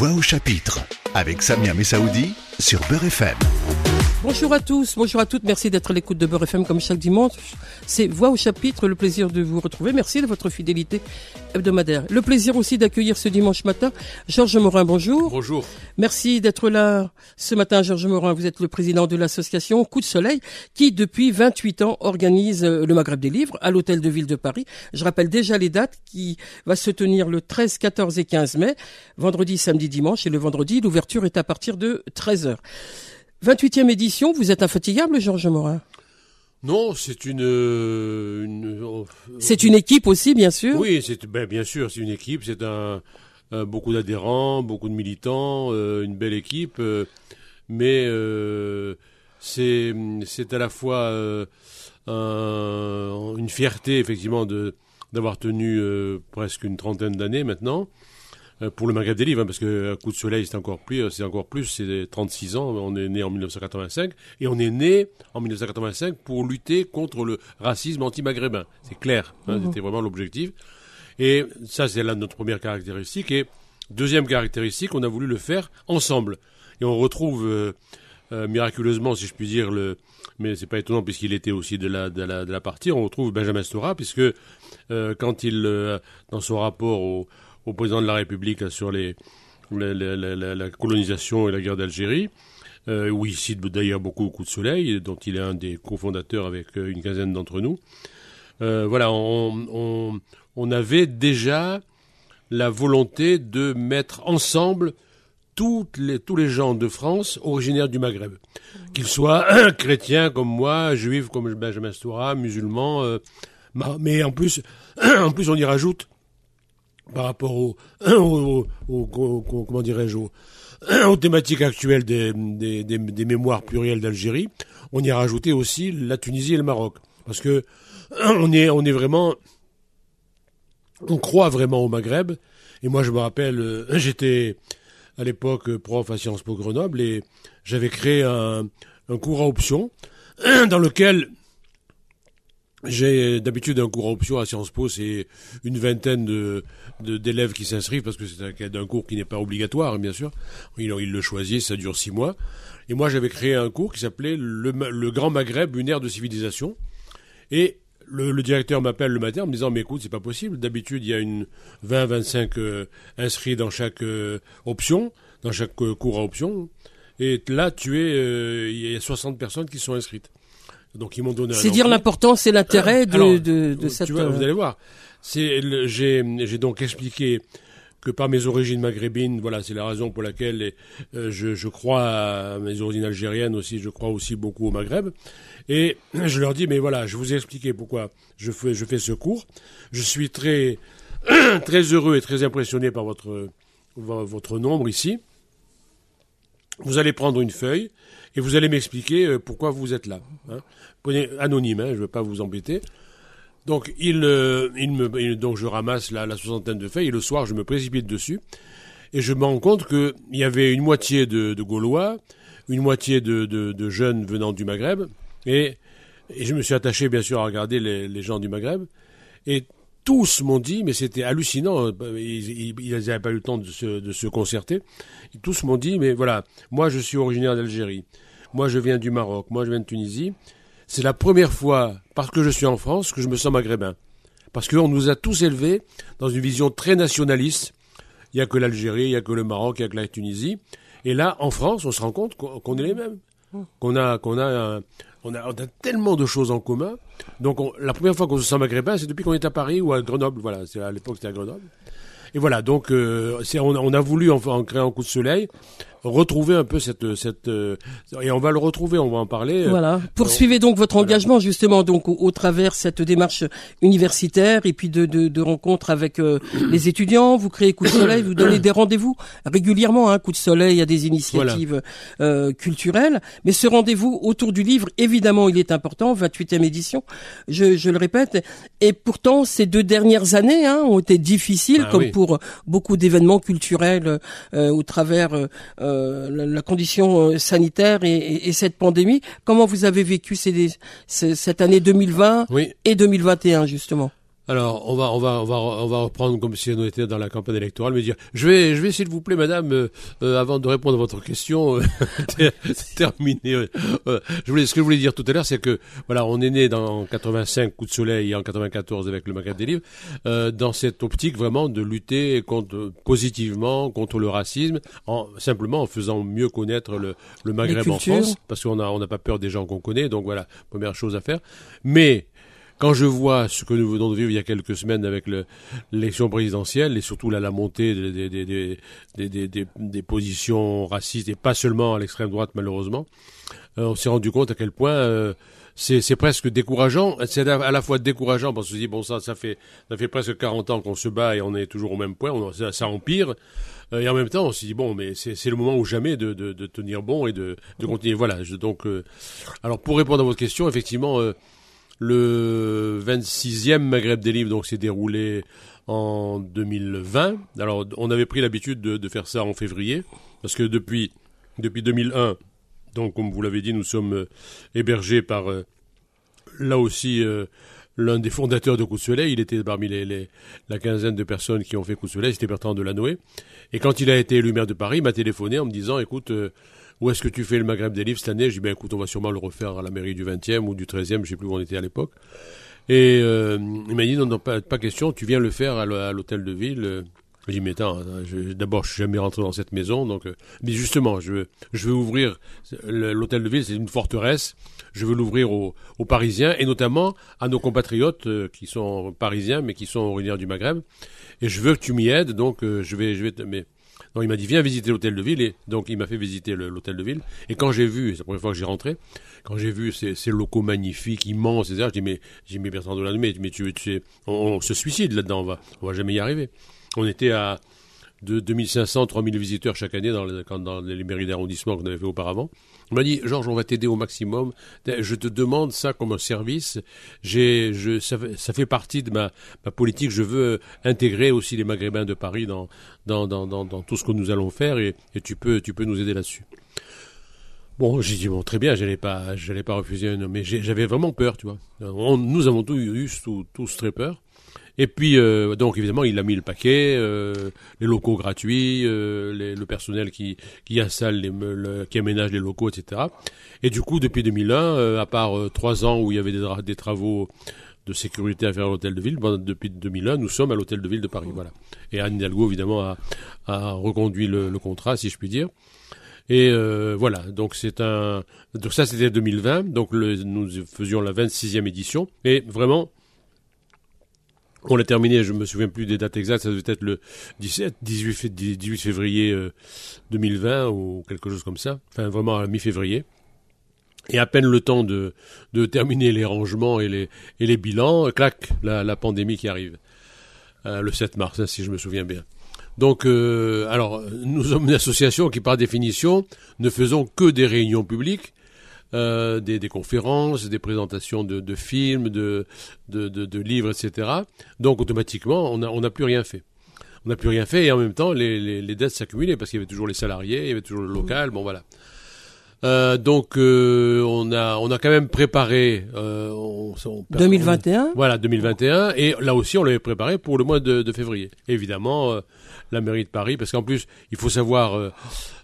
Voix au chapitre avec Samia Messaoudi sur Beurre FM. Bonjour à tous, bonjour à toutes, merci d'être à l'écoute de Beurre FM comme chaque dimanche. C'est Voix au chapitre, le plaisir de vous retrouver. Merci de votre fidélité hebdomadaire. Le plaisir aussi d'accueillir ce dimanche matin Georges Morin, bonjour. Bonjour. Merci d'être là ce matin, Georges Morin. Vous êtes le président de l'association Coup de Soleil qui, depuis 28 ans, organise euh, le Maghreb des livres à l'hôtel de ville de Paris. Je rappelle déjà les dates qui va se tenir le 13, 14 et 15 mai, vendredi, samedi, dimanche et le vendredi, l'ouverture est à partir de 13 heures. 28e édition, vous êtes infatigable, Georges Morin Non, c'est une. euh, une- euh, C'est une équipe aussi, bien sûr. Oui, c'est ben, bien sûr, c'est une équipe, c'est un, un- beaucoup d'adhérents, beaucoup de militants, euh, une belle équipe, euh, mais euh, c'est c'est à la fois un- une fierté effectivement de d'avoir tenu presque une trentaine d'années maintenant. Euh, Pour le Maghreb des livres, hein, parce que à coup de soleil, c'est encore plus, c'est encore plus, c'est 36 ans. On est né en 1985 et on est né en 1985 pour lutter contre le racisme anti-maghrébin. C'est clair, hein, c'était vraiment l'objectif. Et ça, c'est là notre première caractéristique. Et deuxième caractéristique, on a voulu le faire ensemble. Et on retrouve euh, euh, miraculeusement, si je puis dire, le, mais c'est pas étonnant puisqu'il était aussi de la, de la, de la partie, on retrouve Benjamin Stora, puisque euh, quand il, euh, dans son rapport au, au président de la République sur la, colonisation et la guerre d'Algérie, euh, où il cite d'ailleurs beaucoup Coup de Soleil, dont il est un des cofondateurs avec euh, une quinzaine d'entre nous. Euh, voilà, on, avait déjà la volonté de mettre ensemble tous les gens de France originaires du Maghreb, qu'ils soient chrétiens comme moi, juifs comme Benjamin Stora, musulmans, ma- mais en plus, en plus on y rajoute par rapport au, comment dirais-je au- aux thématiques actuelles des, mémoires plurielles d'Algérie, on y a rajouté aussi la Tunisie et le Maroc, parce que on est vraiment on croit vraiment au Maghreb. Et moi, je me rappelle, j'étais à l'époque prof à Sciences Po Grenoble et j'avais créé un, un cours à option dans lequel j'ai d'habitude un cours à option à Sciences Po, c'est une vingtaine d'élèves qui s'inscrivent parce que c'est un, cours qui n'est pas obligatoire, bien sûr. Ils, le choisissent, ça dure six mois. Et moi, j'avais créé un cours qui s'appelait le, Grand Maghreb, une ère de civilisation. Et le, directeur m'appelle le matin en me disant mais écoute c'est pas possible d'habitude il y a une 20 25 euh, inscrits dans chaque euh, option dans chaque euh, cours à option et là tu es euh, il y a 60 personnes qui sont inscrites donc ils m'ont donné C'est dire l'importance et l'intérêt de, Alors, de, de tu cette... vois, euh, vous allez voir. C'est j'ai j'ai donc expliqué que par mes origines maghrébines, voilà, c'est la raison pour laquelle euh, je, je crois à mes origines algériennes aussi, je crois aussi beaucoup au Maghreb. Et je leur dis, mais voilà, je vous ai expliqué pourquoi je fais, je fais ce cours. Je suis très, très heureux et très impressionné par votre, vo- votre nombre ici. Vous allez prendre une feuille et vous allez m'expliquer euh, pourquoi vous êtes là. hein. Anonyme, hein, je ne veux pas vous embêter. Donc, il, euh, donc je ramasse la, soixantaine de feuilles et le soir, je me précipite dessus et je me rends compte qu'il y avait une moitié de, Gaulois, une moitié de, jeunes venant du Maghreb et, et je me suis attaché bien sûr à regarder les, les gens du Maghreb et tous m'ont dit, mais c'était hallucinant, euh, ils n'avaient pas eu le temps de se, de se concerter, tous m'ont dit, mais voilà, moi je suis originaire d'Algérie, moi je viens du Maroc, moi je viens de Tunisie, c'est la première fois, parce que je suis en France, que je me sens maghrébin. Parce qu'on nous a tous élevés dans une vision très nationaliste. Il n'y a que l'Algérie, il n'y a que le Maroc, il n'y a que la Tunisie. Et là, en France, on se rend compte qu'on qu'on est les mêmes. Qu'on a, qu'on a, un- on a, on a tellement de choses en commun. Donc, on- la première fois qu'on se sent maghrébin, c'est depuis qu'on est à Paris ou à Grenoble. Voilà, c'est à l'époque c'était à Grenoble. Et voilà, donc euh, on, a- on a voulu, en, en créant un coup de soleil, retrouver un peu cette, cette euh, et on va le retrouver, on va en parler. euh, Voilà. Poursuivez donc votre Voilà. engagement justement donc au, au travers cette démarche universitaire et puis de, de, de rencontres avec euh, les étudiants. Vous créez Coup de Soleil, vous donnez des rendez-vous régulièrement. Hein, Coup de Soleil, à des initiatives euh, culturelles. Mais ce rendez-vous autour du livre, évidemment, il est important. 28e édition, je, je le répète. Et pourtant, ces deux dernières années hein, ont été difficiles, Ah comme oui. pour beaucoup d'événements culturels euh, au travers euh, euh, la, la condition euh, sanitaire et, et- et cette pandémie. Comment vous avez vécu ces, ces- cette année 2020 Oui. et 2021 justement? Alors, on va, on va, on va, on va reprendre comme si on était dans la campagne électorale, mais dire, je vais, je vais, s'il vous plaît, madame, euh, euh, avant de répondre à votre question, euh, terminer. je voulais, ce que je voulais dire tout à l'heure, c'est que, voilà, on est né dans 85 coups de soleil et en 94 avec le Maghreb des livres, dans cette optique vraiment de lutter contre, positivement contre le racisme, en, simplement en faisant mieux connaître le, le Maghreb en France, parce qu'on a, on n'a pas peur des gens qu'on connaît, donc voilà, première chose à faire. Mais, quand je vois ce que nous venons de vivre il y a quelques semaines avec l'élection présidentielle et surtout la montée des, positions racistes et pas seulement à l'extrême droite malheureusement, euh, on s'est rendu compte à quel point euh, c'est presque décourageant. C'est à la fois décourageant parce qu'on se dit bon ça ça fait ça fait presque 40 ans qu'on se bat et on est toujours au même point, on, ça, empire. Euh, et en même temps, on se dit bon, mais c'est le moment ou jamais de, de, tenir bon et de, de continuer. Voilà. donc, alors pour répondre à votre question, effectivement, le 26e Maghreb des livres donc s'est déroulé en 2020. Alors on avait pris l'habitude de, faire ça en février parce que depuis depuis 2001, donc comme vous l'avez dit, nous sommes euh, hébergés par euh, là aussi euh, l'un des fondateurs de Coup de Soleil. Il était parmi les, la quinzaine de personnes qui ont fait Coup de Soleil. C'était Bertrand Delanoë. Et quand il a été élu maire de Paris, il m'a téléphoné en me disant, écoute où est-ce que tu fais le Maghreb des livres cette année? Je dis, ben écoute, on va sûrement le refaire à la mairie du 20e ou du 13e, je ne sais plus où on était à l'époque. Et euh, il m'a dit, non, non, pas, question, tu viens le faire à l'hôtel de ville. Je dis, mais attends, d'abord, je suis jamais rentré dans cette maison, donc, euh, mais justement, je, veux ouvrir, l'hôtel de ville, c'est une forteresse, je veux l'ouvrir aux, Parisiens, et notamment à nos compatriotes euh, qui sont parisiens, mais qui sont originaires du Maghreb, et je veux que tu m'y aides, donc je vais, je vais, mais donc il m'a dit viens visiter l'hôtel de ville et donc il m'a fait visiter l'hôtel de ville. Et quand j'ai vu, c'est la première fois que j'y rentré, quand j'ai vu ces, locaux magnifiques, immenses, etc., je dis mais j'ai mis Bertrand Delanoë, mais, mais tu, tu sais, on, on, se suicide là-dedans, on va, on va jamais y arriver. On était à de 2500, 3000 visiteurs chaque année dans les, dans les mairies d'arrondissement qu'on avait fait auparavant. On m'a dit, Georges, on va t'aider au maximum. Je te demande ça comme un service. J'ai, je, ça, fait partie de ma, politique. Je veux intégrer aussi les Maghrébins de Paris dans, dans, dans, dans, tout ce que nous allons faire et, tu peux, tu peux nous aider là-dessus. Bon, j'ai dit bon, très bien, j'allais pas, j'allais pas refuser mais j'avais vraiment peur, tu vois. nous avons tous eu tous très peur. Et puis, euh, donc évidemment, il a mis le paquet, euh, les locaux gratuits, euh, le personnel qui, qui installe, les, qui aménage les locaux, etc. Et du coup, depuis 2001, à part trois ans où il y avait des, des travaux de sécurité à faire à l'hôtel de ville, ben, depuis 2001, nous sommes à l'hôtel de ville de Paris. Voilà. Et Anne Hidalgo, évidemment, a, a reconduit le, le, contrat, si je puis dire. Et voilà, donc c'est un, donc ça c'était 2020, donc le, nous faisions la 26e édition, et vraiment on l'a terminé, je me souviens plus des dates exactes, ça devait être le 17, 18, 18 février 2020 euh, ou quelque chose comme ça, enfin vraiment à mi-février. Et à peine le temps de, terminer les rangements et les, bilans, clac, la, pandémie qui arrive. Euh, le 7 mars, hein, si je me souviens bien. Donc, euh, alors, nous sommes une association qui, par définition, ne faisons que des réunions publiques euh, des, des, conférences, des présentations de, de films, de, de, de, livres, etc. Donc automatiquement, on n'a plus rien fait. On n'a plus rien fait et en même temps, les, les, les dettes s'accumulaient parce qu'il y avait toujours les salariés, il y avait toujours le local, bon voilà. Euh, donc euh, on a on a quand même préparé euh, on, 2021 voilà 2021 et là aussi on l'avait préparé pour le mois de, de février. Évidemment euh, la mairie de Paris parce qu'en plus il faut savoir euh,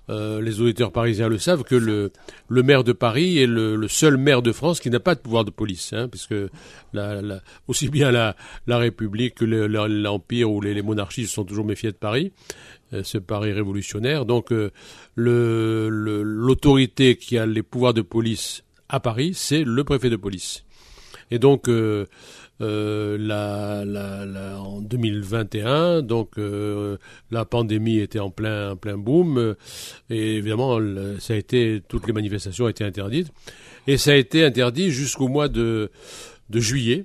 euh, les auditeurs parisiens le savent, que le, le maire de Paris est le, le, seul maire de France qui n'a pas de pouvoir de police, hein, puisque la, la, aussi bien la, la République que l'Empire ou les, les, monarchies se sont toujours méfiés de Paris, ce Paris révolutionnaire. Donc euh, l'autorité qui a les pouvoirs de police à Paris, c'est le préfet de police. Et donc euh, euh, la, en 2021, donc euh, la pandémie était en plein, plein boom, et évidemment, ça a été, toutes les manifestations ont été interdites, et ça a été interdit jusqu'au mois de, juillet.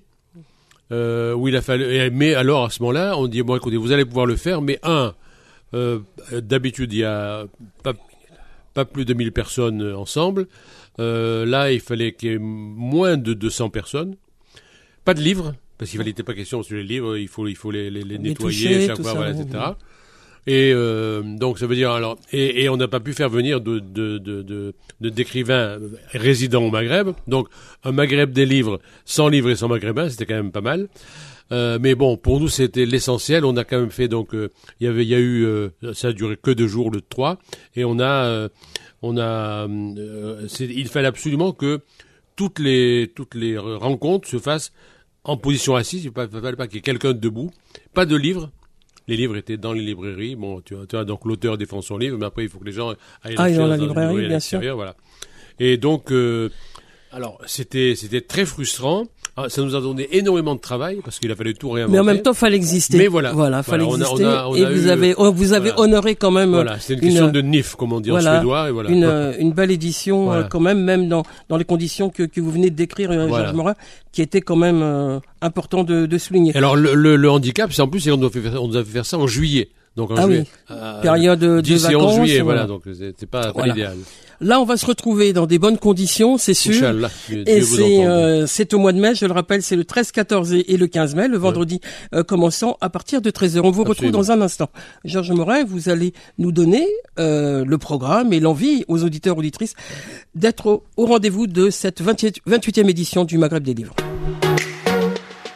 Euh, où il a fallu. Mais alors à ce moment-là, on dit bon, écoutez, vous allez pouvoir le faire, mais un, euh, d'habitude il y a pas, pas plus de 1000 personnes ensemble. Euh, là, il fallait qu'il y ait moins de 200 personnes. Pas de livres, parce qu'il n'était pas question sur les livres, il faut, il faut les, les, les nettoyer, chaque fois, voilà, etc. Et euh, donc ça veut dire alors et, et on n'a pas pu faire venir de de de, d'écrivains résidents au Maghreb. Donc un Maghreb des livres sans livres et sans maghrébins, c'était quand même pas mal. Euh, mais bon, pour nous, c'était l'essentiel. On a quand même fait donc, il y avait, il y a eu, ça a duré que deux jours le 3, et on a, on a, il fallait absolument que toutes les toutes les rencontres se fassent en position assise. Il ne fallait pas qu'il y ait quelqu'un debout, pas de livre. Les livres étaient dans les librairies. Bon, tu vois, donc l'auteur défend son livre, mais après il faut que les gens aillent ah, dans la librairie, bien sûr. Voilà. Et donc, alors c'était c'était très frustrant. Ah, ça nous a donné énormément de travail parce qu'il a fallu tout réinventer. Mais en même temps, fallait exister. Mais voilà, voilà, fallait exister. et vous avez vous avez honoré quand même. Voilà, c'est une, question de nif, comme on dit en suédois. Et voilà. Une, une belle édition euh, quand même, même dans dans les conditions que que vous venez de décrire, euh, Georges Morin, qui était quand même euh, important de, de souligner. Alors le, le, le handicap, c'est en plus, on nous a fait on nous a fait faire ça en juillet. Donc en ah juillet, oui. Période de vacances. juillet, voilà. Donc c'est pas, pas l'idéal. Là, on va se retrouver dans des bonnes conditions, c'est sûr. et c'est euh, c'est au mois de mai, je le rappelle, c'est le 13, 14 et, le 15 mai, le vendredi euh, commençant à partir de 13h. On vous retrouve dans un instant. Georges Morin, vous allez nous donner euh, le programme et l'envie aux auditeurs auditrices d'être au, au rendez-vous de cette 28e édition du Maghreb des livres.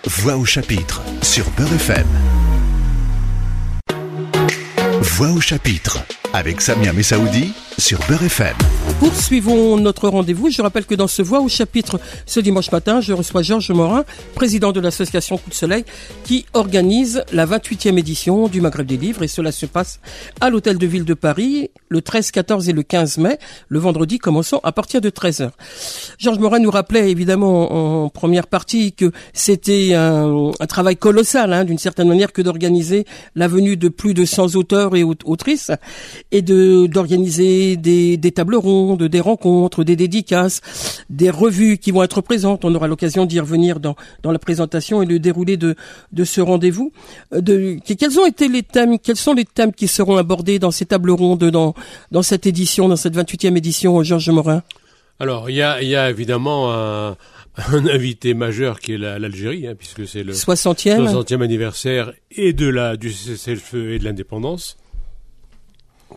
Voix au chapitre sur Beurre FM. Voix au chapitre avec Samia Messaoudi sur Beurre FM. Poursuivons notre rendez-vous. Je rappelle que dans ce Voix au chapitre ce dimanche matin, je reçois Georges Morin, président de l'association Coup de Soleil, qui organise la 28e édition du Maghreb des livres et cela se passe à l'hôtel de ville de Paris le 13, 14 et le 15 mai, le vendredi commençant à partir de 13h. Georges Morin nous rappelait évidemment en première partie que c'était un, travail colossal hein, d'une certaine manière que d'organiser la venue de plus de 100 auteurs et autrices et de d'organiser des, des tables rondes, des rencontres, des dédicaces, des revues qui vont être présentes. On aura l'occasion d'y revenir dans, dans la présentation et le déroulé de, de ce rendez-vous. Euh, de, quels ont été les thèmes, quels sont les thèmes qui seront abordés dans ces tables rondes, dans, dans cette édition, dans cette 28e édition, Georges Morin? Alors, il y a, y a évidemment un, un invité majeur qui est l'Algérie, hein, puisque c'est le 60e. 60e anniversaire et de la, du cessez-le-feu et de l'indépendance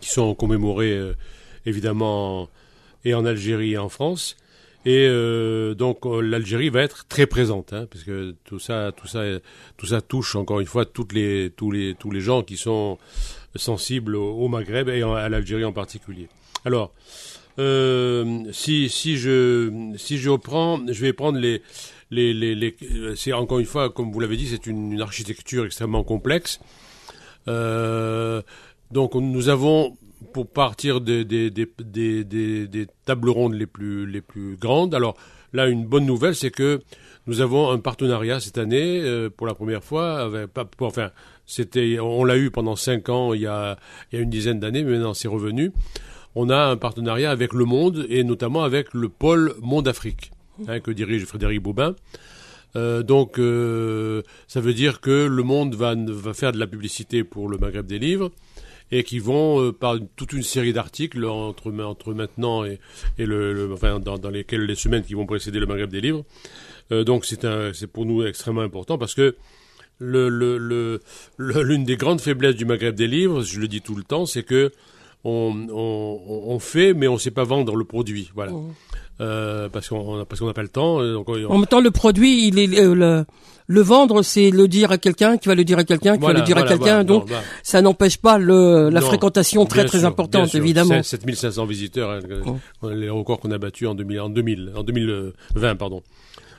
qui sont commémorés euh, évidemment en Algérie et en France. Et euh, donc euh, l'Algérie va être très présente, hein, parce tout ça, tout ça, tout ça touche encore une fois toutes les, tous les, tous les gens qui sont sensibles au, Maghreb et à l'Algérie en particulier. Alors, si si je si je reprends, je vais prendre les les les, c'est encore une fois comme vous l'avez dit, c'est une, architecture extrêmement complexe. Euh, donc nous avons, pour partir des, des, des, des, tables rondes les plus, les plus grandes, alors là une bonne nouvelle c'est que nous avons un partenariat cette année euh, pour la première fois. Avec, pas, enfin, c'était, on l'a eu pendant cinq ans, il y a, il y a une dizaine d'années, mais maintenant c'est revenu. On a un partenariat avec Le Monde et notamment avec le pôle Monde Afrique hein, que dirige Frédéric Boubin. Euh, donc, euh, ça veut dire que Le Monde va, va faire de la publicité pour le Maghreb des livres et qui vont euh, par toute une série d'articles entre, maintenant et, le, enfin dans, dans, lesquels les semaines qui vont précéder le Maghreb des livres. Euh, donc c'est c'est pour nous extrêmement important parce que le, l'une des grandes faiblesses du Maghreb des livres, je le dis tout le temps, c'est que on, on, on, fait, mais on ne sait pas vendre le produit. Voilà. Mmh. Euh, parce qu'on parce qu'on n'a pas le temps. Donc En même temps, le produit, il est euh, le, le vendre, c'est le dire à quelqu'un qui va le dire à quelqu'un qui va le dire à quelqu'un. donc, bah. ça n'empêche pas le, la fréquentation très très importante, évidemment. 7500 visiteurs, hein, oh. les records qu'on a battus en 2000, en 2000, en 2020, pardon.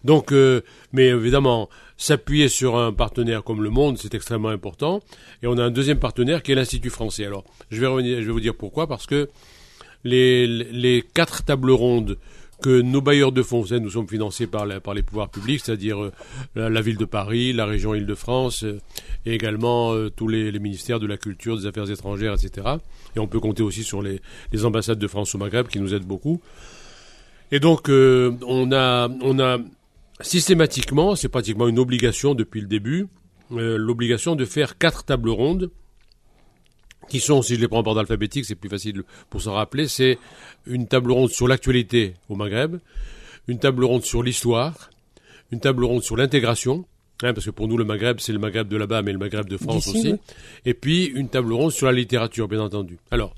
Donc, euh, mais évidemment, s'appuyer sur un partenaire comme Le Monde, c'est extrêmement important. Et on a un deuxième partenaire qui est l'Institut français. Alors, je vais revenir, je vais vous dire pourquoi, parce que les, les quatre tables rondes que nos bailleurs de fonds, nous sommes financés par, par les pouvoirs publics, c'est-à-dire euh, la, ville de Paris, la région Île-de-France, euh, et également euh, tous les, ministères de la culture, des affaires étrangères, etc. Et on peut compter aussi sur les, ambassades de France au Maghreb qui nous aident beaucoup. Et donc, on, a, on a systématiquement, c'est pratiquement une obligation depuis le début, l'obligation de faire quatre tables rondes qui sont, si je les prends en ordre alphabétique, c'est plus facile pour s'en rappeler, c'est une table ronde sur l'actualité au Maghreb, une table ronde sur l'histoire, une table ronde sur l'intégration, hein, parce que pour nous le Maghreb c'est le Maghreb de là-bas, mais le Maghreb de France aussi, et puis une table ronde sur la littérature, bien entendu. Alors,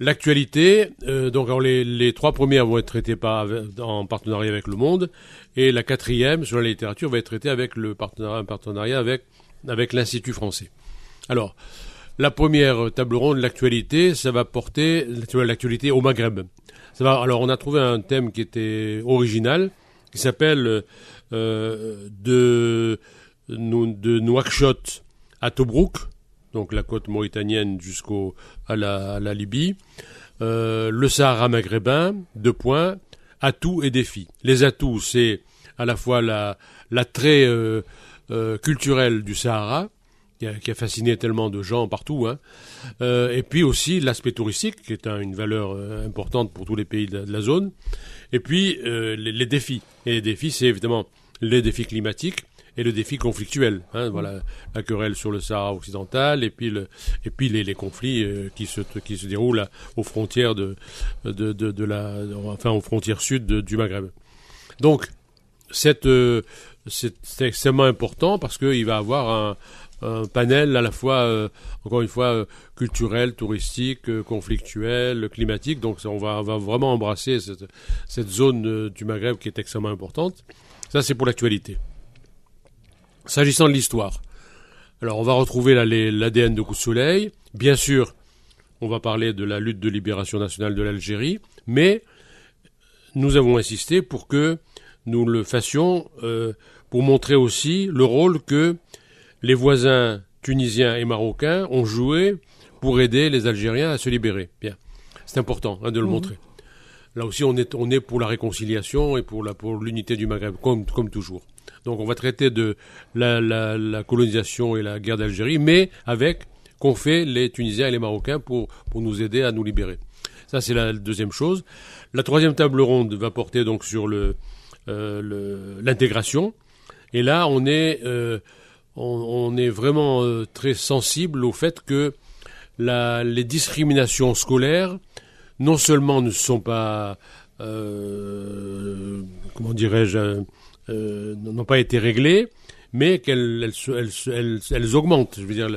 L'actualité, donc les, les, trois premières vont être traitées par, en partenariat avec Le Monde, et la quatrième, sur la littérature, va être traitée avec le partenariat, partenariat avec, avec l'Institut français. Alors, la première table ronde, l'actualité, ça va porter l'actualité au Maghreb. Ça va, alors, on a trouvé un thème qui était original, qui s'appelle euh, de, de Nouakchott à Tobruk, donc la côte mauritanienne jusqu'au à la, Libye. Euh, le Sahara maghrébin, deux points, atouts et défis. Les atouts, c'est à la fois l'attrait euh, euh, culturel du Sahara, qui a, fasciné tellement de gens partout, hein, et puis aussi l'aspect touristique, qui est une valeur importante pour tous les pays de, la zone, et puis les, défis. Et les défis, c'est évidemment les défis climatiques, et le défi conflictuel. Hein, voilà, la querelle sur le Sahara occidental et puis, le, et puis les, les conflits euh, qui, se, qui se déroulent aux frontières de, de, de, de, la, enfin aux frontières sud du Maghreb. Donc, euh, c'est extrêmement important parce qu'il va avoir un, un panel à la fois, euh, encore une fois, culturel, touristique, conflictuel, climatique. Donc on va, on va vraiment embrasser cette, cette zone du Maghreb qui est extrêmement importante. Ça, c'est pour l'actualité. S'agissant de l'histoire, alors on va retrouver l'ADN de Coup de Soleil. Bien sûr, on va parler de la lutte de libération nationale de l'Algérie, mais nous avons insisté pour que nous le fassions euh, pour montrer aussi le rôle que les voisins tunisiens et marocains ont joué pour aider les Algériens à se libérer. Bien, c'est important hein, de le mmh. montrer. Là aussi, on est, on est pour la réconciliation et pour l'unité pour du Maghreb, comme, comme toujours. Donc on va traiter de la, colonisation et la guerre d'Algérie, mais avec qu'ont fait les Tunisiens et les Marocains pour, pour nous aider à nous libérer. Ça, c'est la deuxième chose. La troisième table ronde va porter donc sur le, euh, l'intégration. Et là, on est, euh, on, est vraiment euh, très sensible au fait que la, les discriminations scolaires, non seulement ne sont pas, comment dirais-je, euh, n'ont pas été réglées, mais qu'elles elles, augmentent. Je veux dire,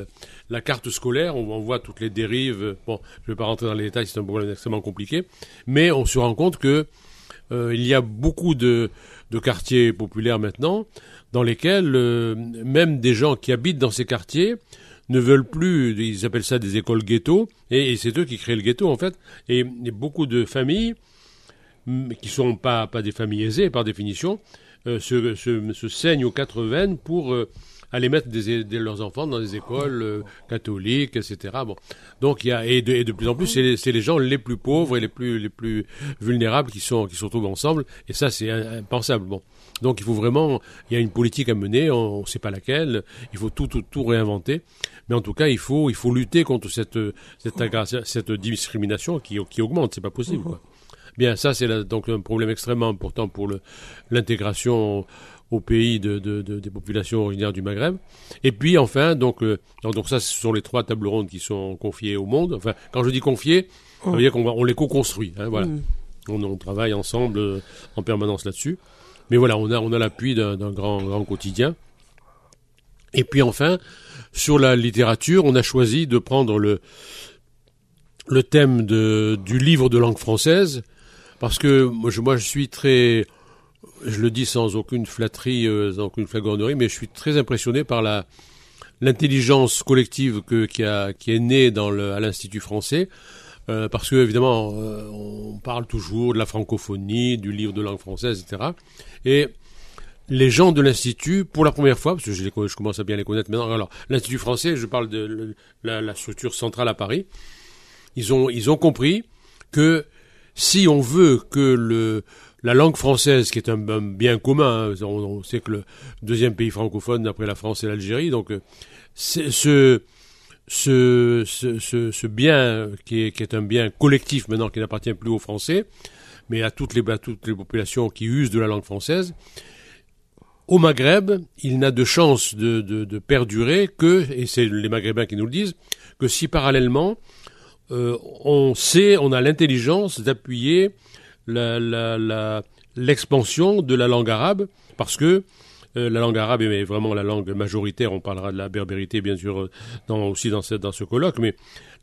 la, carte scolaire, on, voit toutes les dérives. Bon, je ne vais pas rentrer dans les détails, c'est un problème extrêmement compliqué, mais on se rend compte que euh, il y a beaucoup de, quartiers populaires maintenant dans lesquels euh, même des gens qui habitent dans ces quartiers ne veulent plus, ils appellent ça des écoles ghetto, et, c'est eux qui créent le ghetto en fait, et, beaucoup de familles qui sont pas, des familles aisées par définition, se, se, se, saignent aux quatre veines pour euh, aller mettre des, leurs enfants dans des écoles euh, catholiques, etc. Bon, donc il y a et de, et de plus en plus c'est les, les, gens les plus pauvres et les plus les plus vulnérables qui sont qui se retrouvent ensemble et ça c'est impensable. Bon, donc il faut vraiment il y a une politique à mener, on ne sait pas laquelle, il faut tout tout tout réinventer. Mais en tout cas, il faut, il faut lutter contre cette, cette, cette discrimination qui, qui augmente. C'est pas possible. Quoi. Bien, ça c'est donc un problème extrêmement important pour l'intégration au pays de, des populations originaires du Maghreb. Et puis enfin, donc, euh, donc ça, ce sont les trois tables rondes qui sont confiées au monde. Enfin, quand je dis confiées, ça veut dire qu'on on les co-construit. Hein, voilà. Mm. On, travaille ensemble euh, en permanence là-dessus. Mais voilà, on a, on a l'appui d'un grand, grand quotidien. Et puis enfin, sur la littérature, on a choisi de prendre le, le thème de, du livre de langue française parce que moi je, suis très, je le dis sans aucune flatterie, euh, sans aucune flagornerie, mais je suis très impressionné par la l'intelligence collective que, qui, a, qui est née dans le, à l'Institut français. Euh, parce que évidemment, euh, on parle toujours de la francophonie, du livre de langue française, etc. Et les gens de l'institut, pour la première fois, parce que je commence à bien les connaître maintenant. Alors, l'institut français, je parle de la, la, structure centrale à Paris. Ils ont, ils ont compris que si on veut que la langue française, qui est un, bien commun, hein, on, sait que le deuxième pays francophone après la France, c'est l'Algérie, donc euh, ce, bien qui est, un bien collectif maintenant, qui n'appartient plus aux Français, mais à toutes les, populations qui usent de la langue française, au Maghreb, il n'a de chance de, de perdurer que, et c'est les Maghrébins qui nous le disent, que si parallèlement euh, on sait, on a l'intelligence d'appuyer l'expansion de la langue arabe, parce que euh, la langue arabe est vraiment la langue majoritaire, on parlera de la berbérité bien sûr dans, aussi dans ce, colloque, mais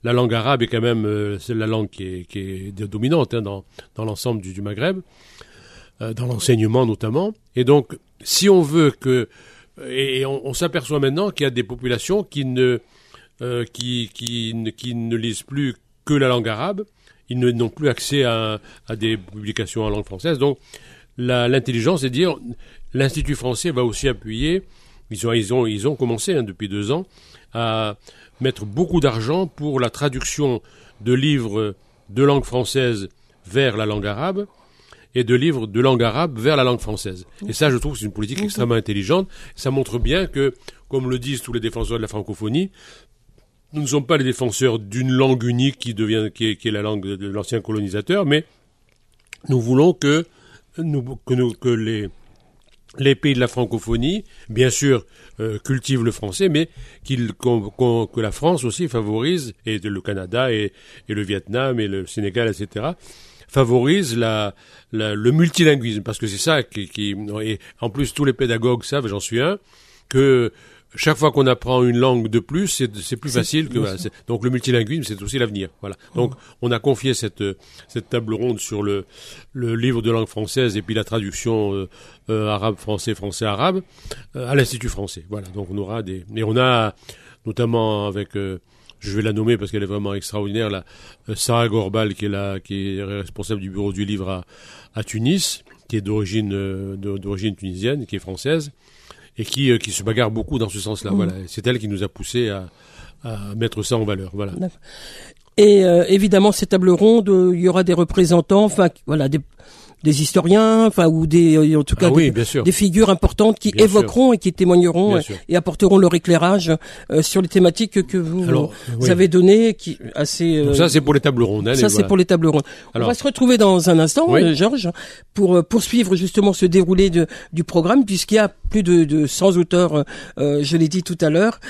la langue arabe est quand même la langue qui est, dominante hein, dans, l'ensemble du, Maghreb, dans l'enseignement notamment. Et donc, si on veut que et, on, s'aperçoit maintenant qu'il y a des populations qui ne qui, qui, qui ne lisent plus que la langue arabe ils n'ont plus accès à, des publications en langue française. Donc, l'intelligence, c'est dire, l'Institut français va aussi appuyer, ils ont, ils ont, ils ont commencé hein, depuis deux ans, à mettre beaucoup d'argent pour la traduction de livres de langue française vers la langue arabe et de livres de langue arabe vers la langue française. Et ça, je trouve, c'est une politique extrêmement intelligente. Ça montre bien que, comme le disent tous les défenseurs de la francophonie, nous ne sommes pas les défenseurs d'une langue unique qui devient qui est, la langue de l'ancien colonisateur, mais nous voulons que nous, que, que les les pays de la francophonie, bien sûr, euh, cultivent le français, mais que la France aussi favorise, et le Canada et, le Vietnam et le Sénégal, etc., favorise la, le multilinguisme, parce que c'est ça qui, qui... Et en plus, tous les pédagogues savent, j'en suis un, que chaque fois qu'on apprend une langue de plus, c'est plus facile que donc le multilinguisme, c'est aussi l'avenir. Voilà. Donc on a confié cette cette table ronde sur le le livre de langue française et puis la traduction euh, euh, arabe français français arabe euh, à l'institut français. Voilà. Donc on aura des et on a notamment avec je vais la nommer parce qu'elle est vraiment extraordinaire, la Sarah Gorbal qui est là, qui est responsable du bureau du livre à, à Tunis, qui est d'origine d'origine tunisienne, qui est française, et qui, euh, qui se bagarre beaucoup dans ce sens-là. Mm. Voilà, c'est elle qui nous a poussé à, à mettre ça en valeur. Voilà. Et euh, évidemment, ces tables rondes, euh, il y aura des représentants, enfin voilà, des, des historiens, enfin ou des en tout cas ah des, figures importantes qui évoqueront et qui témoigneront et, apporteront leur éclairage euh, sur les thématiques que vous, avez données, qui assez. Euh, ça c'est pour les tables rondes. Hein, ça c'est pour les tables rondes. On va se retrouver dans un instant, euh, Georges, pour poursuivre justement ce déroulé de, du programme, puisqu'il y a plus de, de 100 auteurs, je l'ai dit tout à l'heure,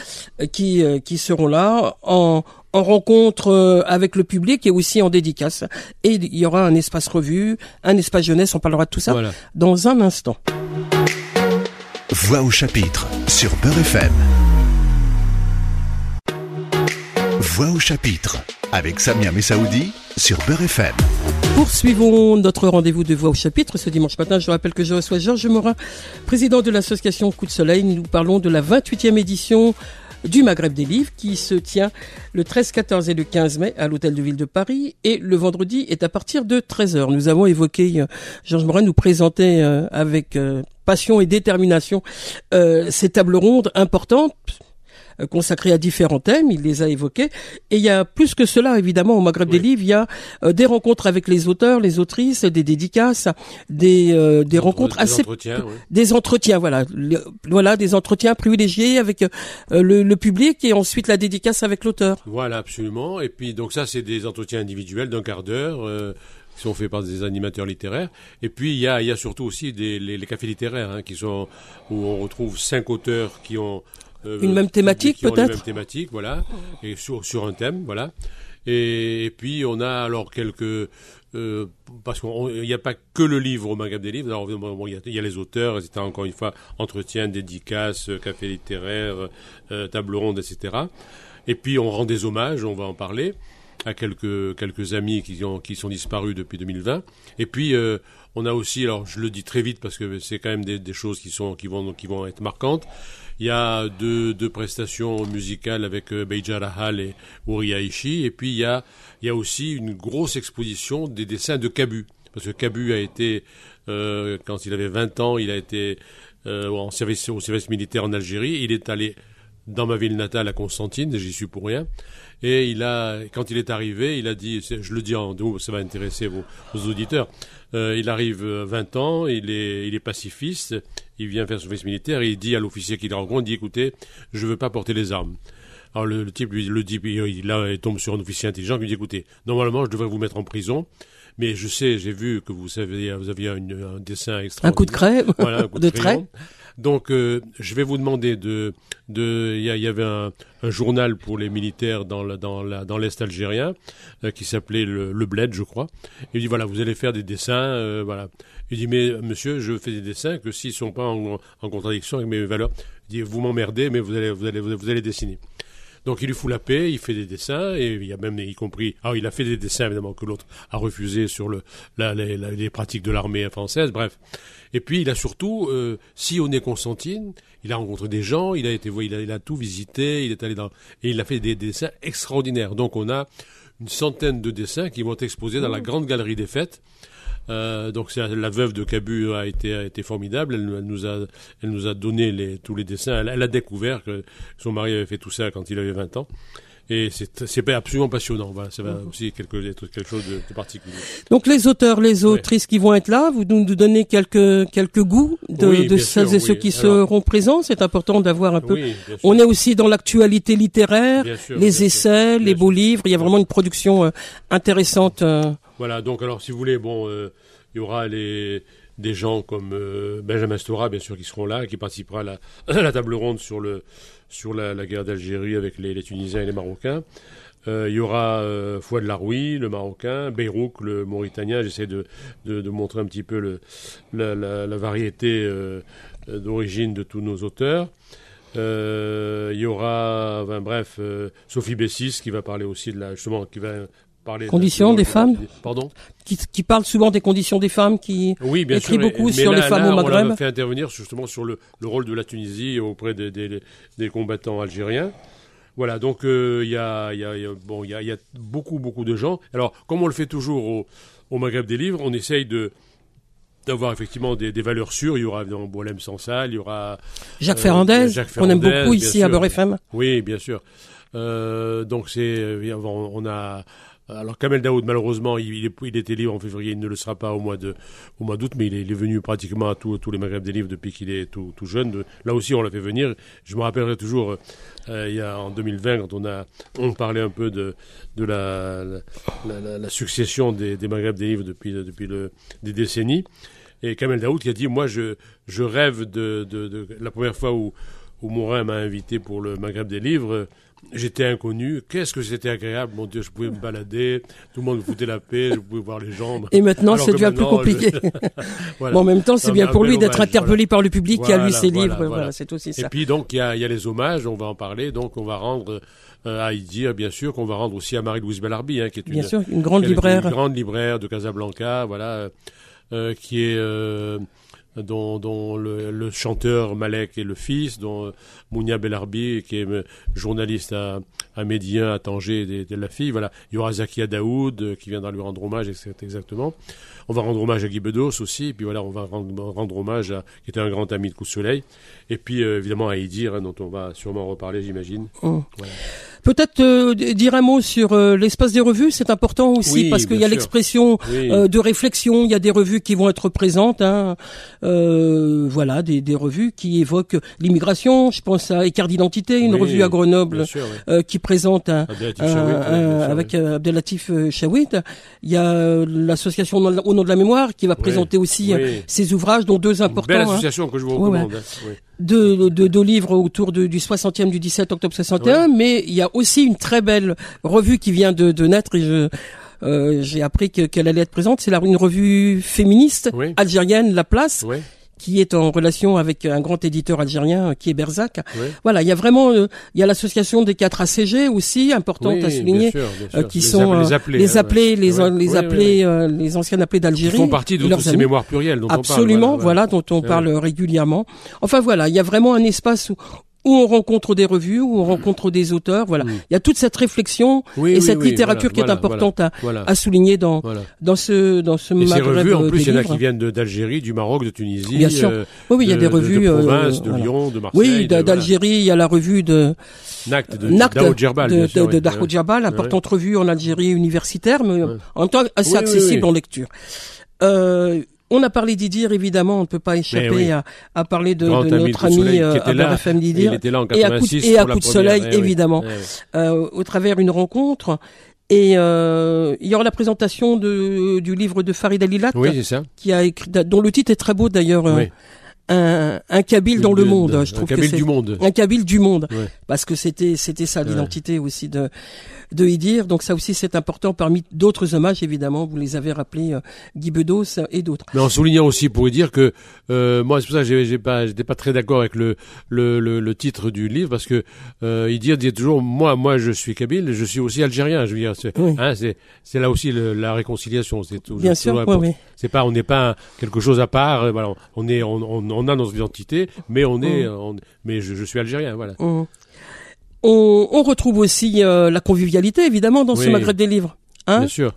qui qui seront là en en rencontre euh, avec le public et aussi en dédicace. Et il y aura un espace revue, un espace jeunesse, on parlera de tout ça dans un instant. Voix au chapitre sur Beurre FM. Voix au chapitre avec Samia Messaoudi sur Beurre FM. Poursuivons notre rendez-vous de Voix au chapitre ce dimanche matin. Je rappelle que je reçois Georges Morin, président de l'association Coup de Soleil. Nous parlons de la 28e édition du Maghreb des Livres qui se tient le 13, 14 et le 15 mai à l'Hôtel de Ville de Paris et le vendredi est à partir de 13h. Nous avons évoqué, euh, Georges Morin nous présentait euh, avec euh, passion et détermination ces tables rondes importantes consacrés à différents thèmes, il les a évoqués. Et il y a plus que cela, évidemment, au Maghreb des livres, il y a euh, des rencontres avec les auteurs, les autrices, des dédicaces, des, euh, des rencontres assez... Entretiens, Des entretiens, voilà. voilà, des entretiens privilégiés avec le, le, public et ensuite la dédicace avec l'auteur. Voilà, absolument. Et puis, donc ça, c'est des entretiens individuels d'un quart d'heure qui sont faits par des animateurs littéraires. Et puis il y a, il y a surtout aussi des, les, les cafés littéraires hein, qui sont où on retrouve cinq auteurs qui ont euh, une même thématique peut-être Une même thématique, voilà, et sur, sur un thème, voilà. Et, puis on a alors quelques euh, parce qu'il n'y a pas que le livre au Maghreb des livres. Bon, il, y a, les auteurs, etc. Encore une fois, entretien, dédicaces, café littéraire, euh, table ronde, etc. Et puis on rend des hommages, on va en parler à quelques quelques amis qui ont qui sont disparus depuis 2020. Et puis euh, on a aussi, alors je le dis très vite parce que c'est quand même des, des, choses qui sont qui vont qui vont être marquantes. Il y a deux, deux prestations musicales avec euh, Beija Rahal et Uri Aishi. Et puis il y a, il y a aussi une grosse exposition des dessins de Cabu. Parce que Cabu a été, euh, quand il avait 20 ans, il a été euh, en service, au service militaire en Algérie. Il est allé dans ma ville natale à Constantine, j'y suis pour rien. Et il a, quand il est arrivé, il a dit, je le dis en deux, ça va intéresser vos, vos auditeurs. Euh, il arrive 20 euh, ans, il est, il est pacifiste, il vient faire son service militaire et il dit à l'officier qu'il rencontre, il dit écoutez, je veux pas porter les armes. Alors le, type lui le dit, il, là, il tombe sur un officier intelligent qui lui dit écoutez, normalement je devrais vous mettre en prison, mais je sais, j'ai vu que vous savez, vous aviez un dessin extraordinaire. Un coup de craie, voilà, un coup de, trait. Donc, euh, je vais vous demander de, il y, avait un, un, journal pour les militaires dans la, dans la, dans l'est algérien euh, qui s'appelait le, le, Bled, je crois. Il dit voilà, vous allez faire des dessins, euh, voilà. Il dit mais monsieur, je fais des dessins que s'ils sont pas en, en contradiction avec mes valeurs, il dit vous m'emmerdez, mais vous allez, vous allez, vous allez dessiner. Donc il lui fout la paix, il fait des dessins et il y a même y compris, ah il a fait des dessins évidemment que l'autre a refusé sur le la, les, pratiques de l'armée française, bref. Et puis il a surtout euh, sillonné Constantine, il a rencontré des gens, il a été, il a, il a tout visité, il est allé dans et il a fait des, dessins extraordinaires. Donc on a une centaine de dessins qui vont être exposés dans la mmh. grande galerie des fêtes. Euh, donc la veuve de Cabu a été, a été formidable. Elle, nous a, elle nous a donné les, tous les dessins. Elle, elle, a découvert que son mari avait fait tout ça quand il avait 20 ans. Et c'est absolument passionnant. Voilà, ça va mhm. aussi quelque, quelque chose de, particulier. Donc les auteurs, les autrices qui vont être là, vous nous donnez quelques quelques goûts de, de celles et ceux qui seront présents. C'est important d'avoir un peu. On est aussi dans l'actualité littéraire, les essais, les beaux livres. Il y a vraiment une production euh, intéressante. Euh. Voilà. Donc alors, si vous voulez, bon, euh, il y aura les des gens comme Benjamin Stora, bien sûr, qui seront là, qui participera à la, à la table ronde sur le sur la, guerre d'Algérie avec les, Tunisiens et les Marocains. Euh, il y aura euh, Fouad Laroui, le Marocain, Beyrouk, le Mauritanien. J'essaie de, de, montrer un petit peu la, variété euh, d'origine de tous nos auteurs. il y aura, bref, Sophie Bessis qui va parler aussi de la, justement, qui va Conditions des femmes Pardon qui, qui parle souvent des conditions des femmes, qui oui, bien écrit beaucoup sur les femmes au Maghreb. On a fait intervenir justement sur le, le rôle de la Tunisie auprès des, des, des combattants algériens. Voilà, donc euh, il y, a, y, a, bon, y, a, y a beaucoup, beaucoup de gens. Alors, comme on le fait toujours au, au Maghreb des livres, on essaye de d'avoir effectivement des, des, valeurs sûres. Il y aura évidemment Boilem Sansal, il y aura Jacques Ferrandez, qu'on aime beaucoup ici à Beurre FM. Oui, bien sûr. Euh, donc c'est, on a alors Kamel Daoud, malheureusement, il, était libre en février, il ne le sera pas au mois d'août, mais il est, venu pratiquement à tous les magasins des livres depuis qu'il est tout, jeune. là aussi, on l'a fait venir. Je me rappellerai toujours, euh, il y a en 2020, quand on a on parlait un peu de la succession des, magasins des livres depuis des décennies. Et Kamel Daoud qui a dit, moi, je rêve de, la première fois où où m'a invité pour le Maghreb des livres, J'étais inconnu. Qu'est-ce que c'était agréable, mon Dieu. Je pouvais me balader. Tout le monde me foutait la paix. Je pouvais voir les jambes. Et maintenant, c'est déjà plus compliqué. bon, en même temps, c'est bien pour lui d'être interpellé par le public qui a lu ses livres. Voilà, c'est aussi ça. Et puis, donc, il y a, y a, les hommages. On va en parler. Donc, on va rendre euh, à y dire, bien sûr, qu'on va rendre aussi à Marie-Louise Bellarbi, hein, qui est une, bien sûr, une grande libraire. Une grande libraire de Casablanca, voilà, euh, qui est, euh, dont, dont le, le, chanteur Malek est le fils, dont Mounia Belarbi, qui est journaliste à, à Médien, à Tanger, de, la fille. Voilà. Il y aura Zakia Daoud euh, qui viendra lui rendre hommage, exactement. On va rendre hommage à Guy Bedos aussi, et puis voilà, on va rendre, rendre hommage à, qui était un grand ami de Coup de Soleil, et puis euh, évidemment à Idir, hein, dont on va sûrement reparler, j'imagine. Oh. Voilà. Peut-être euh, dire un mot sur euh, l'espace des revues, c'est important aussi parce qu'il y a l'expression euh, de réflexion. Il y a des revues qui vont être présentes, hein, voilà, des, des, revues qui évoquent l'immigration. Je pense à Écart d'identité, une revue à Grenoble qui présente un, avec Abdelatif Chawit. Il y a l'association au nom de la mémoire qui va présenter aussi ses ouvrages, dont deux importants. Une belle hein. association que je vous recommande. Hein de, de, de, livres autour du 60e du 17 octobre 61, mais il y a aussi une très belle revue qui vient de, de naître et je euh, j'ai appris qu'elle allait être présente. C'est une revue féministe algérienne, La Place, qui est en relation avec un grand éditeur algérien qui est Berzac. Voilà, il y a vraiment, euh, il y a l'association des quatre ACG aussi importante à souligner, euh, qui sont les appelés, les, appelés, les, les, appelés, euh, les anciennes appelés d'Algérie. Qui font partie de toutes ces mémoires plurielles dont Absolument, on parle. Voilà, dont on parle régulièrement. Enfin voilà, il y a vraiment un espace où, où on rencontre des revues, où on rencontre des auteurs. Voilà, mm. il y a toute cette réflexion et cette littérature qui est importante à, à, souligner dans dans ce dans ce. Et ces revues, en plus, il y en a qui viennent d'Algérie, du Maroc, de Tunisie. Bien sûr. Euh, oui, il y a des revues de, province, de euh, Lyon, de Marseille. Oui, d'Algérie, il y a la revue de Nact de de, de, de Djerbal, importante revue en Algérie universitaire, mais en même temps assez accessible en lecture. Euh, on a parlé d'Idir, évidemment, on ne peut pas échapper à, à, parler de, de notre ami euh, FM Didir. et à coup, et à coup de soleil, eh évidemment, eh euh, au travers d'une rencontre. Et euh, il y aura la présentation de, du livre de Farid Alilat, oui, qui a écrit, dont le titre est très beau d'ailleurs. Euh, un, un Kabyle dans le monde. Je trouve un Kabyle du monde. Un Kabyle du monde. Parce que c'était c'était ça l'identité aussi de de y dire. Donc ça aussi c'est important parmi d'autres hommages évidemment. Vous les avez rappelés, euh, Guy Bedos et d'autres. Mais en soulignant aussi pour dire que euh, moi c'est pour ça que j'ai pas j'étais pas très d'accord avec le, le, le titre du livre parce que euh, il dit, toujours moi moi je suis kabyle, je suis aussi algérien. Je veux dire c'est hein, c'est là aussi la réconciliation. C'est bien sûr. Oui, C'est pas on n'est pas quelque chose à part. Euh, voilà on est on, on, a notre identité, mais on est mmh. mais je, je, suis algérien. Voilà. Mmh. On, on, retrouve aussi euh, la convivialité, évidemment, dans ce Maghreb des livres. Hein Bien sûr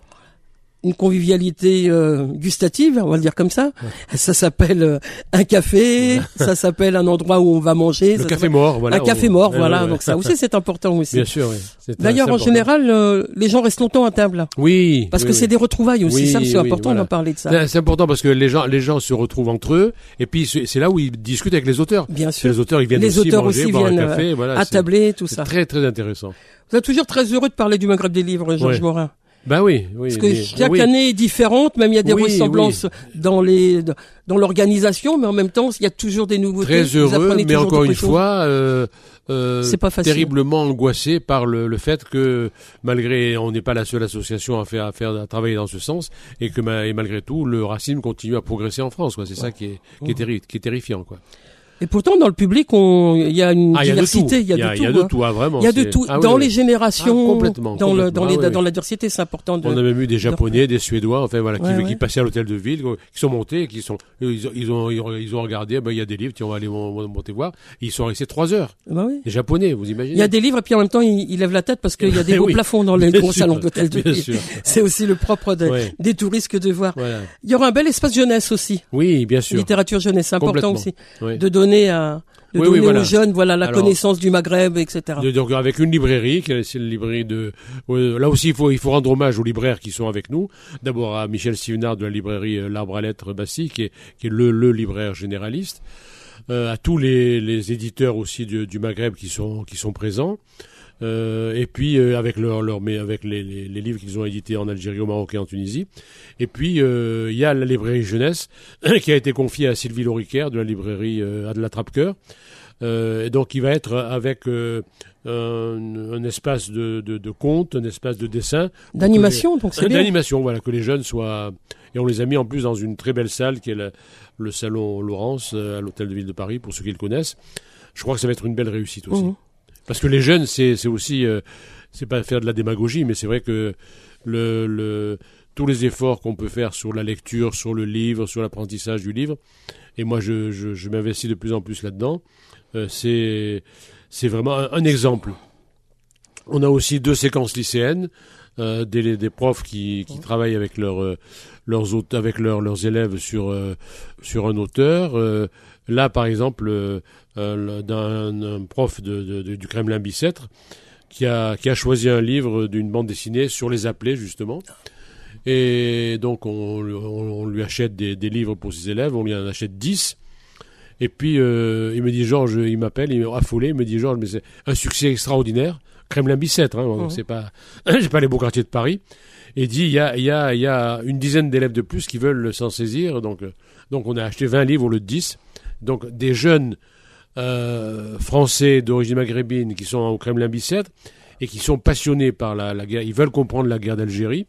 une convivialité euh, gustative, on va le dire comme ça. Ça s'appelle euh, un café, ça s'appelle un endroit où on va manger. Le café mort, voilà. Un café mort, voilà. Donc ça aussi c'est important aussi. Bien sûr, oui. D'ailleurs, en général, euh, les gens restent longtemps à table. Oui. Parce que c'est des retrouvailles aussi. ça, c'est important d'en parler de ça. C'est important parce que les gens, les gens se retrouvent entre eux, et puis c'est là où ils discutent avec les auteurs. Bien sûr. Les auteurs, ils viennent les aussi auteurs manger, aussi boire viennent un café, voilà. Attabler, tout ça. Très très intéressant. Vous êtes toujours très heureux de parler du Maghreb des livres, Georges Morin. Ben oui, oui. Parce que chaque année est différente, même il y a des ressemblances dans les dans l'organisation, mais en même temps il y a toujours des nouveautés. Très heureux, mais encore une fois, euh, euh, pas facile. terriblement angoissé par le, le, fait que malgré on n'est pas la seule association à faire à faire à travailler dans ce sens et que et malgré tout le racisme continue à progresser en France. Quoi. C'est ça qui est qui est, qui est terrifiant. Quoi. Et pourtant, dans le public, il y a une diversité, il y a de tout. Il y a de tout, vraiment. Il y a de tout. dans les générations, dans, le, dans, les, dans la diversité, c'est important. On a même eu des Japonais, des Suédois, enfin voilà, qui, passaient à l'hôtel de ville, qui sont montés, qui sont, ils, ont, ils ont regardé, ben il y a des livres, tiens, on va aller monter voir. ils sont restés trois heures. Bah. Les Japonais, vous imaginez Il y a des livres et puis en même temps, ils, lèvent la tête parce qu'il y a des beaux plafonds dans les gros salons d'hôtel de ville. C'est aussi le propre des touristes que de voir. Il y aura un bel espace jeunesse aussi. Oui, bien sûr. Littérature jeunesse, c'est important aussi de donner à de oui, donner oui, voilà. aux jeunes voilà la connaissance du Maghreb etc donc avec une librairie qui est la librairie de là aussi il faut il faut rendre hommage aux libraires qui sont avec nous. D'abord à Michel Sivenard de la librairie euh, l'arbre à lettres Bassi qui est qui est le le libraire généraliste. euh, à tous les, les éditeurs aussi du, du Maghreb qui sont qui sont présents euh, et puis euh, avec leur, leur mais avec les, les, les livres qu'ils ont édités en Algérie, au Maroc et en Tunisie. Et puis euh, il y a la librairie jeunesse qui a été confiée à Sylvie Loricaire de la librairie euh, de la Trappe-Cœur. et donc il va être avec un, un, espace de, de, de conte, un espace de dessin. D'animation, donc c'est D'animation, voilà, que les jeunes soient... Et on les a mis en plus dans une très belle salle qui est le, le salon Laurence à l'hôtel de ville de Paris, pour ceux qui le connaissent. Je crois que ça va être une belle réussite aussi. Mmh. Parce que les jeunes, c'est aussi, euh, c'est pas faire de la démagogie, mais c'est vrai que le, le, tous les efforts qu'on peut faire sur la lecture, sur le livre, sur l'apprentissage du livre, et moi je, je, je m'investis de plus en plus là-dedans, euh, c'est c'est vraiment un, exemple. On a aussi deux séquences lycéennes, euh, des, des profs qui, qui travaillent avec leurs euh, leurs avec leurs leurs élèves sur euh, sur un auteur. Euh, là, par exemple, euh, d'un prof de, de, du Kremlin Bicêtre qui a, qui a choisi un livre d'une bande dessinée sur les appelés, justement. Et donc, on, on, lui achète des, des, livres pour ses élèves, on lui en achète 10. Et puis, euh, il me dit, Georges, il m'appelle, il est affolé, il me dit, Georges, mais c'est un succès extraordinaire. Kremlin Bicêtre, hein, mmh. c'est pas, j'ai pas les beaux quartiers de Paris. Et dit, il y a, y a, y a une dizaine d'élèves de plus qui veulent s'en saisir. Donc, euh, donc, on a acheté 20 livres au lieu de 10. Donc, des jeunes euh, français d'origine maghrébine qui sont au Kremlin-Bicêtre et qui sont passionnés par la, la, guerre. Ils veulent comprendre la guerre d'Algérie.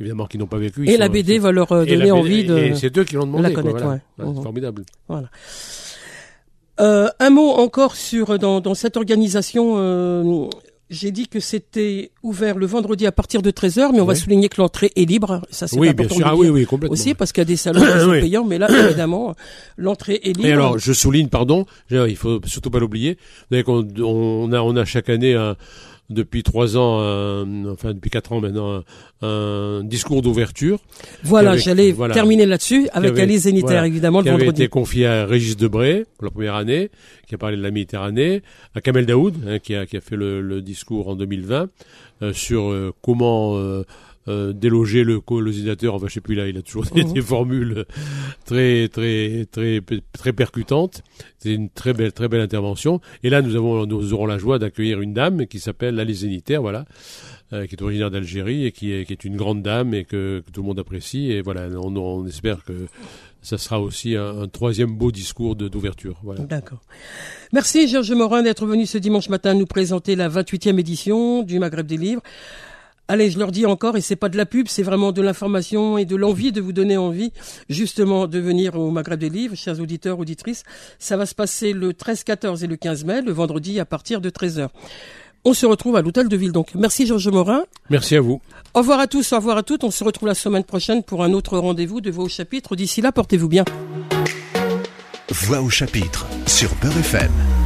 Évidemment, qui n'ont pas vécu. Et la BD va leur euh, donner envie de. C'est eux qui l'ont demandé. La connaître, quoi, voilà. C'est formidable. Voilà. Euh, un mot encore sur dans, dans cette organisation. Euh, j'ai dit que c'était ouvert le vendredi à partir de 13h, mais on va souligner que l'entrée est libre. Ça, c'est oui, important bien sûr. Ah, oui, oui, complètement. Aussi, parce qu'il y a des salons qui sont payants, mais là, évidemment, l'entrée est libre. Et alors, je souligne, pardon, il faut surtout pas l'oublier, on, on, a, on a chaque année un, depuis trois ans, enfin depuis quatre ans maintenant, un, discours d'ouverture. Voilà, j'allais terminer là-dessus avec Alice Zénitaire, évidemment, le qui vendredi. avait été confié à Régis Debray pour la première année, qui a parlé de la Méditerranée, à Kamel Daoud, hein, qui, a, qui a fait le, le, discours en 2020 euh, sur euh, comment euh, euh, déloger le co-législateur. Enfin, je sais plus là, il a toujours des, mhm. formules très très très très percutantes. C'est une très belle très belle intervention. Et là, nous avons nous aurons la joie d'accueillir une dame qui s'appelle Alice Zénitaire, voilà, euh, qui est originaire d'Algérie et qui est qui est une grande dame et que, tout le monde apprécie. Et voilà, on, on espère que ça sera aussi un, troisième beau discours d'ouverture. Voilà. D'accord. Merci Georges Morin d'être venu ce dimanche matin nous présenter la 28e édition du Maghreb des livres. Allez, je leur dis encore, et c'est pas de la pub, c'est vraiment de l'information et de l'envie de vous donner envie, justement, de venir au Maghreb des livres, chers auditeurs, auditrices. Ça va se passer le 13, 14 et le 15 mai, le vendredi à partir de 13h. On se retrouve à l'hôtel de ville donc. Merci Georges Morin. Merci à vous. Au revoir à tous, au revoir à toutes. On se retrouve la semaine prochaine pour un autre rendez-vous de Voix au chapitre. D'ici là, portez-vous bien. Voix au chapitre sur Beurre FM.